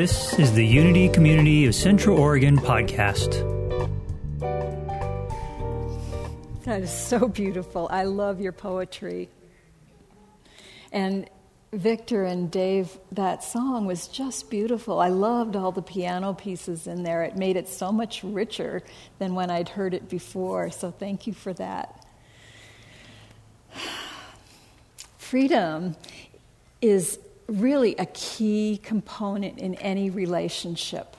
This is the Unity Community of Central Oregon podcast. That is so beautiful. I love your poetry. And Victor and Dave, that song was just beautiful. I loved all the piano pieces in there. It made it so much richer than when I'd heard it before. So thank you for that. Freedom is really a key component in any relationship.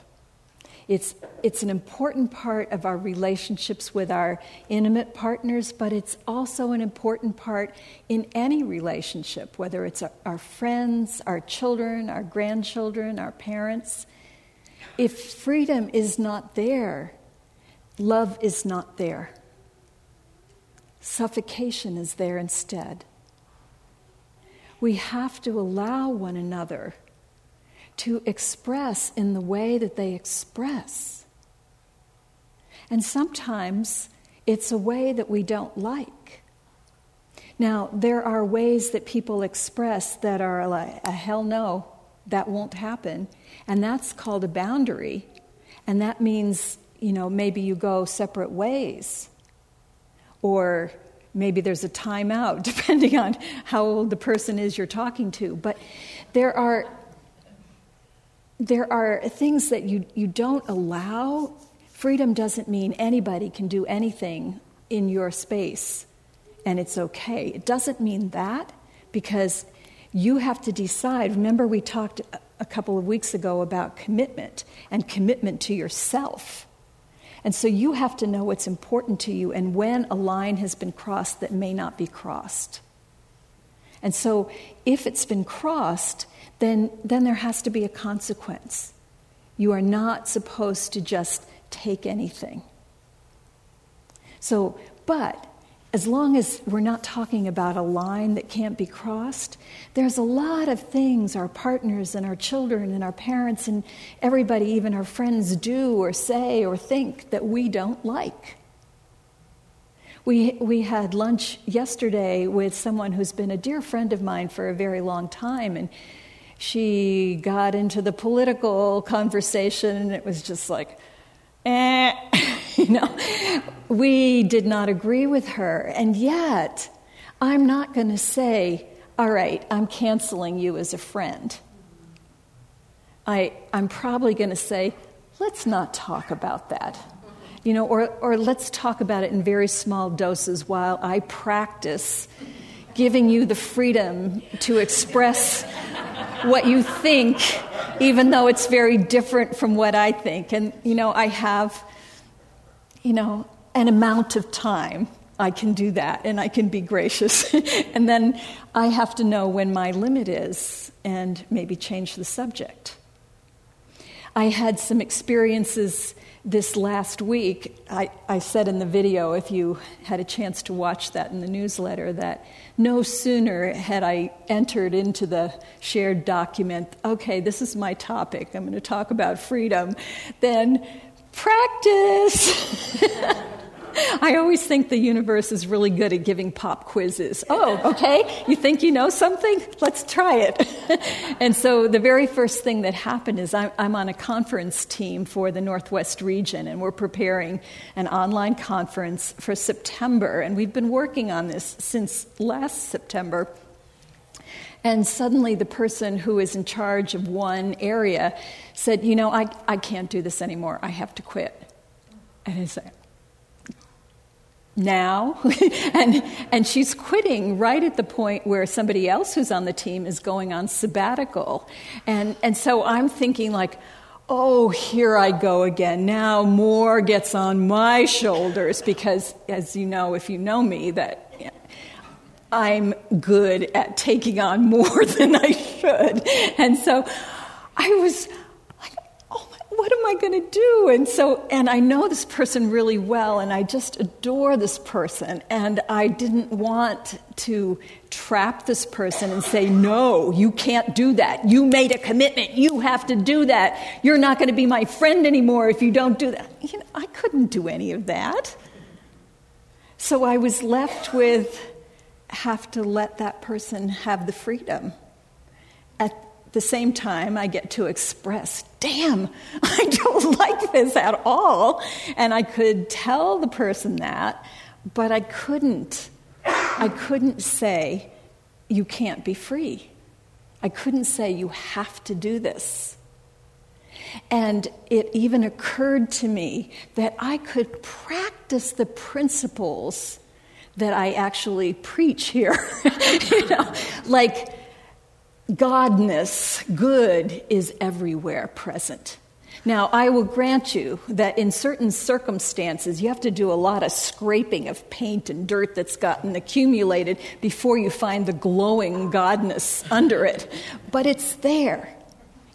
It's, it's an important part of our relationships with our intimate partners, but it's also an important part in any relationship, whether it's our, friends, our children, our grandchildren, our parents. If freedom is not there, love is not there. Suffocation is there instead we have to allow one another to express in the way that they express. And sometimes it's a way that we don't like. Now, there are ways that people express that are like, a hell no, that won't happen. And that's called a boundary. And that means, you know, maybe you go separate ways. Or Maybe there's a timeout, depending on how old the person is you're talking to. But there are, there are things that you, you don't allow. Freedom doesn't mean anybody can do anything in your space and it's okay. It doesn't mean that because you have to decide. Remember, we talked a couple of weeks ago about commitment and commitment to yourself. And so you have to know what's important to you and when a line has been crossed that may not be crossed. And so if it's been crossed, then, then there has to be a consequence. You are not supposed to just take anything. So, but as long as we're not talking about a line that can't be crossed, there's a lot of things our partners and our children and our parents and everybody, even our friends, do or say or think that we don't like. We, we had lunch yesterday with someone who's been a dear friend of mine for a very long time, and she got into the political conversation, and it was just like, eh, you know, we did not agree with her. And yet, I'm not going to say, all right, I'm canceling you as a friend. I, I'm probably going to say, let's not talk about that. You know, or, or let's talk about it in very small doses while I practice giving you the freedom to express what you think, even though it's very different from what I think. And, you know, I have, you know, an amount of time. I can do that and I can be gracious. and then I have to know when my limit is and maybe change the subject. I had some experiences this last week. I, I, said in the video, if you had a chance to watch that in the newsletter, that no sooner had I entered into the shared document, okay, this is my topic, I'm going to talk about freedom, then practice. I always think the universe is really good at giving pop quizzes. Oh, okay, you think you know something? Let's try it. and so the very first thing that happened is I'm on a conference team for the Northwest region, and we're preparing an online conference for September. And we've been working on this since last September. And suddenly, the person who is in charge of one area said, You know, I, I can't do this anymore. I have to quit. And I said, now and and she's quitting right at the point where somebody else who's on the team is going on sabbatical. And and so i'm thinking like oh here i go again. Now more gets on my shoulders because as you know if you know me that i'm good at taking on more than i should. And so i was what am I going to do? And so, and I know this person really well, and I just adore this person. And I didn't want to trap this person and say, no, you can't do that. You made a commitment. You have to do that. You're not going to be my friend anymore if you don't do that. You know, I couldn't do any of that. So I was left with have to let that person have the freedom. At the same time, I get to express, damn, I don't like this at all. And I could tell the person that, but I couldn't. I couldn't say, you can't be free. I couldn't say, you have to do this. And it even occurred to me that I could practice the principles that I actually preach here. you know, like Godness, good, is everywhere present. Now, I will grant you that in certain circumstances, you have to do a lot of scraping of paint and dirt that's gotten accumulated before you find the glowing godness under it. But it's there.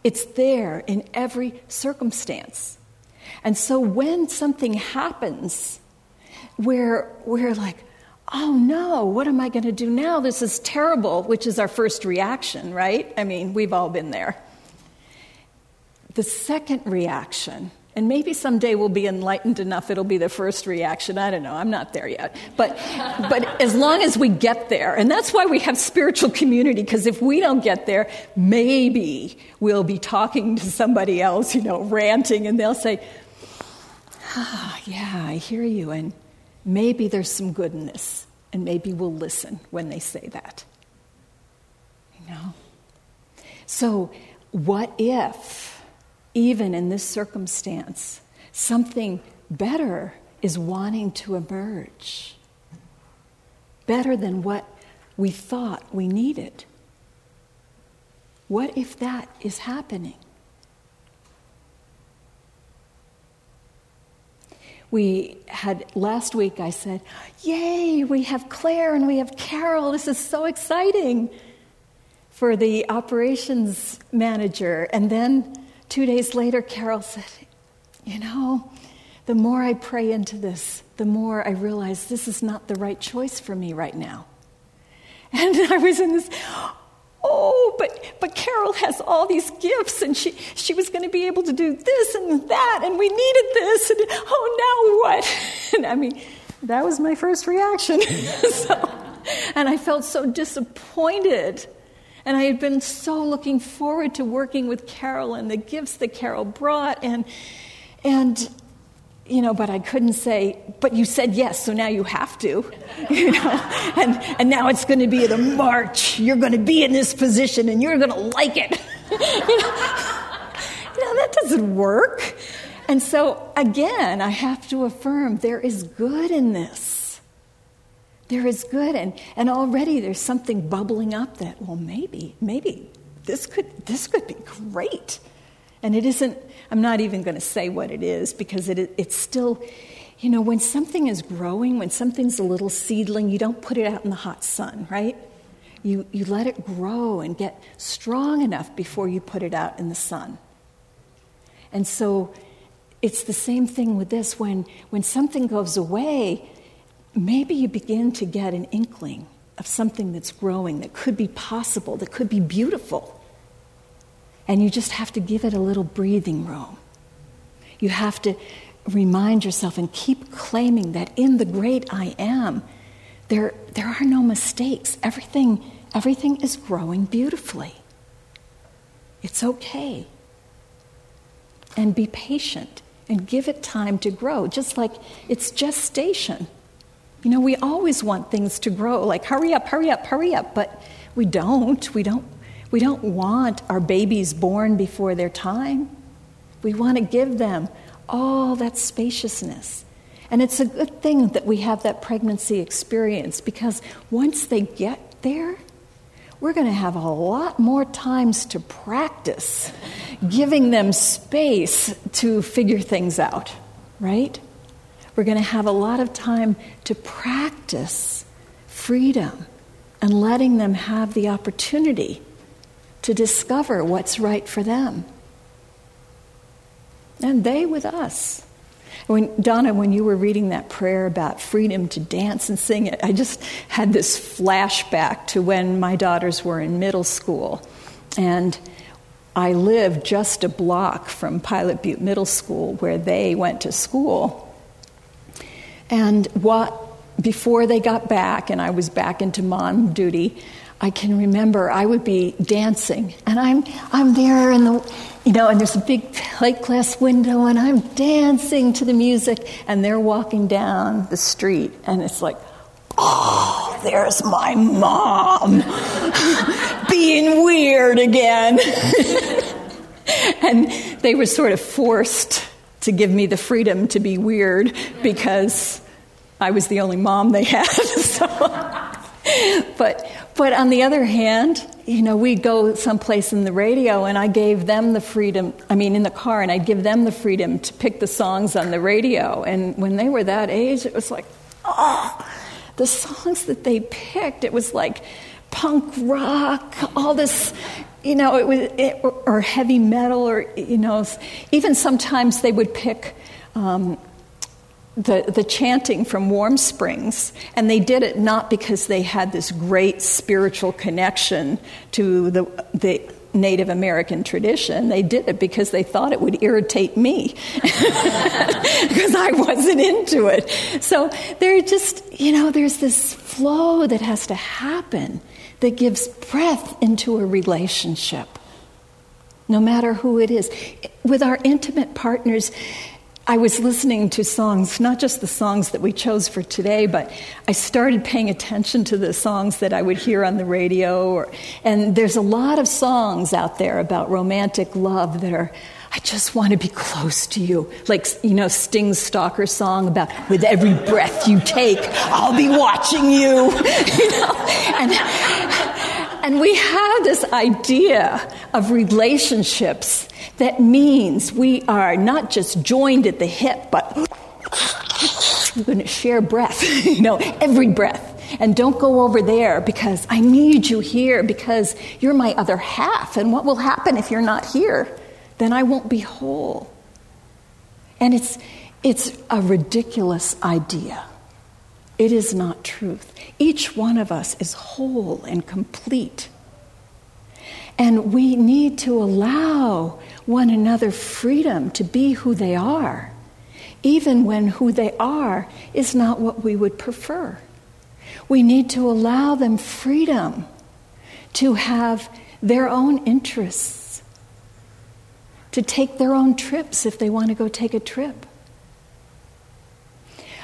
It's there in every circumstance. And so when something happens where we're like, oh no, what am I going to do now? This is terrible, which is our first reaction, right? I mean, we've all been there. The second reaction, and maybe someday we'll be enlightened enough it'll be the first reaction. I don't know, I'm not there yet. But, but as long as we get there, and that's why we have spiritual community, because if we don't get there, maybe we'll be talking to somebody else, you know, ranting, and they'll say, ah, yeah, I hear you, and maybe there's some goodness, and maybe we'll listen when they say that. You know? So, what if, even in this circumstance, something better is wanting to emerge? Better than what we thought we needed? What if that is happening? We had last week i said yay we have claire and we have carol. This is so exciting. For the operations manager. And then two days later carol said you know the more i pray into this the more i realize this is not the right choice for me right now. And i was in this oh, but, but Carol has all these gifts and she, she was going to be able to do this and that and we needed this and oh, now what? And I mean, that was my first reaction. so, and I felt so disappointed. And I had been so looking forward to working with Carol and the gifts that Carol brought. And, and you know, but I couldn't say, but you said yes, so now you have to, you know, and, and now it's going to be the march. You're going to be in this position and you're going to like it. you, know, you know, that doesn't work. And so, again, I have to affirm there is good in this. There is good, and, and already there's something bubbling up that, well, maybe, maybe this could, this could be great. And it isn't, I'm not even going to say what it is because it, it's still, you know, when something is growing, when something's a little seedling, you don't put it out in the hot sun, right? You, you let it grow and get strong enough before you put it out in the sun. And so it's the same thing with this. When, when something goes away, maybe you begin to get an inkling of something that's growing, that could be possible, that could be beautiful. And you just have to give it a little breathing room. You have to remind yourself and keep claiming that in the great I am, there, there are no mistakes. Everything, everything is growing beautifully. It's okay. And be patient and give it time to grow, just like it's gestation. You know, we always want things to grow, like hurry up, hurry up, hurry up, but we don't. We don't we don't want our babies born before their time. We want to give them all that spaciousness. And it's a good thing that we have that pregnancy experience because once they get there, we're going to have a lot more times to practice giving them space to figure things out, right? We're going to have a lot of time to practice freedom and letting them have the opportunity to discover what's right for them. And they with us. When, Donna, when you were reading that prayer about freedom to dance and sing it, I just had this flashback to when my daughters were in middle school. And I lived just a block from Pilot Butte Middle School where they went to school. And what, before they got back and I was back into mom duty, I can remember I would be dancing, and I'm I'm there in the, you know, and there's a big plate glass window, and I'm dancing to the music, and they're walking down the street, and it's like, oh, there's my mom being weird again, and they were sort of forced to give me the freedom to be weird because I was the only mom they had. so. but but on the other hand, you know, we'd go someplace in the radio and I gave them the freedom, I mean, in the car, and I'd give them the freedom to pick the songs on the radio. And when they were that age, it was like, oh, the songs that they picked, it was like punk rock, all this, you know, it was, it, or heavy metal, or, you know, even sometimes they would pick. Um, the, the chanting from Warm Springs, and they did it not because they had this great spiritual connection to the, the Native American tradition. They did it because they thought it would irritate me because I wasn't into it. So there just, you know, there's this flow that has to happen that gives breath into a relationship, no matter who it is. With our intimate partners, I was listening to songs, not just the songs that we chose for today, but I started paying attention to the songs that I would hear on the radio. Or, and there's a lot of songs out there about romantic love that are, I just want to be close to you. Like, you know, Sting's Stalker song about, with every breath you take, I'll be watching you. you know? And, and we have this idea of relationships that means we are not just joined at the hip, but we're going to share breath, you know, every breath. And don't go over there because I need you here because you're my other half. And what will happen if you're not here? Then I won't be whole. And it's, it's a ridiculous idea. It is not truth. Each one of us is whole and complete. And we need to allow one another freedom to be who they are, even when who they are is not what we would prefer. We need to allow them freedom to have their own interests, to take their own trips if they want to go take a trip.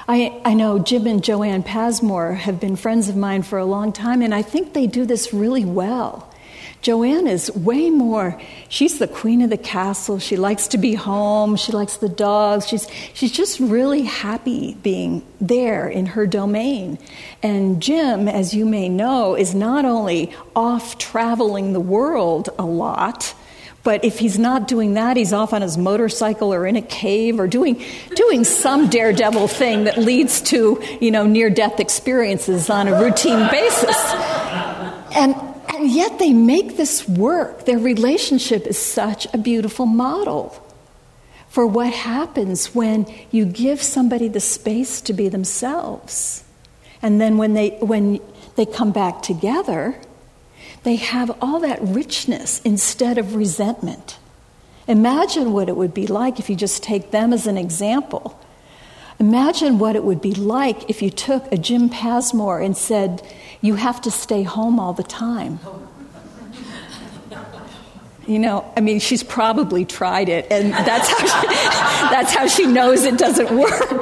I, I know Jim and Joanne Pasmore have been friends of mine for a long time, and I think they do this really well. Joanne is way more, she's the queen of the castle. She likes to be home. She likes the dogs. She's, she's just really happy being there in her domain. And Jim, as you may know, is not only off traveling the world a lot, but if he's not doing that, he's off on his motorcycle or in a cave or doing, doing some daredevil thing that leads to, you know, near death experiences on a routine basis. And and yet they make this work. Their relationship is such a beautiful model for what happens when you give somebody the space to be themselves. And then when they, when they come back together, they have all that richness instead of resentment. Imagine what it would be like if you just take them as an example. Imagine what it would be like if you took a Jim Pasmore and said, You have to stay home all the time. You know, I mean, she's probably tried it, and that's how she, that's how she knows it doesn't work.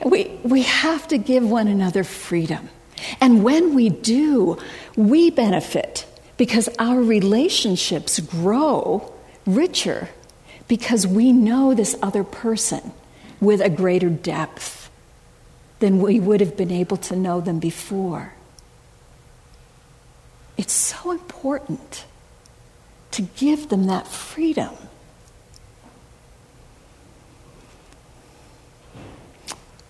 we, we have to give one another freedom. And when we do, we benefit because our relationships grow richer because we know this other person with a greater depth than we would have been able to know them before. It's so important to give them that freedom.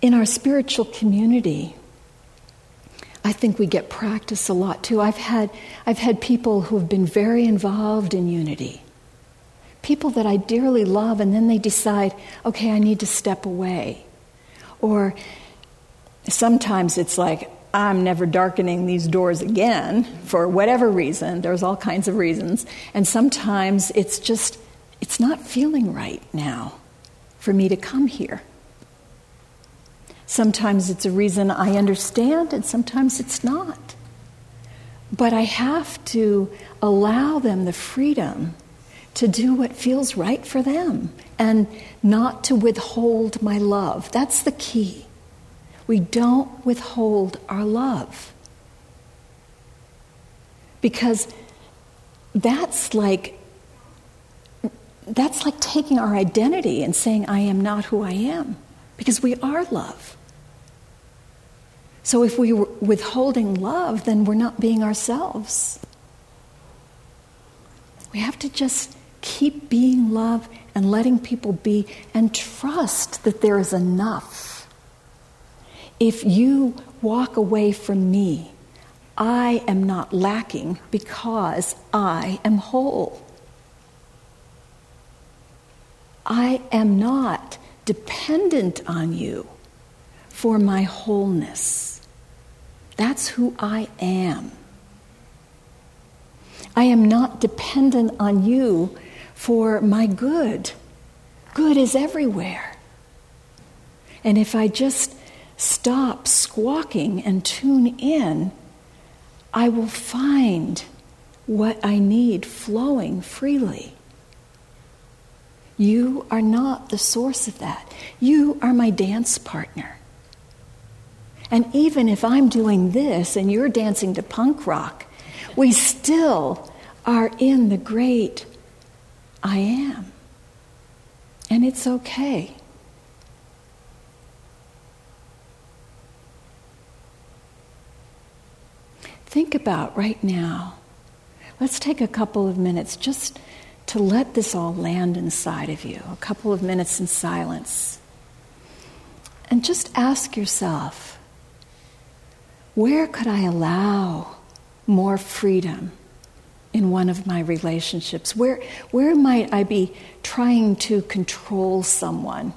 In our spiritual community, I think we get practice a lot too. I've had, I've had people who have been very involved in unity, people that I dearly love, and then they decide, okay, I need to step away. Or sometimes it's like, I'm never darkening these doors again for whatever reason. There's all kinds of reasons. And sometimes it's just, it's not feeling right now for me to come here. Sometimes it's a reason I understand, and sometimes it's not. But I have to allow them the freedom to do what feels right for them and not to withhold my love. That's the key. We don't withhold our love. Because that's like that's like taking our identity and saying I am not who I am because we are love. So if we were withholding love, then we're not being ourselves. We have to just keep being love and letting people be and trust that there is enough. If you walk away from me, I am not lacking because I am whole. I am not dependent on you for my wholeness. That's who I am. I am not dependent on you for my good. Good is everywhere. And if I just stop squawking and tune in, I will find what I need flowing freely. You are not the source of that. You are my dance partner. And even if I'm doing this and you're dancing to punk rock, we still are in the great I am. And it's okay. Think about right now. Let's take a couple of minutes just to let this all land inside of you, a couple of minutes in silence. And just ask yourself where could I allow more freedom in one of my relationships? Where, where might I be trying to control someone?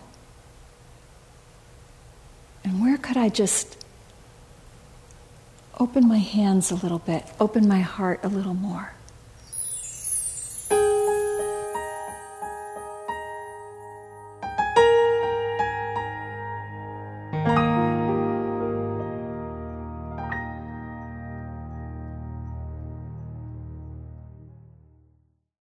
And where could I just open my hands a little bit, open my heart a little more?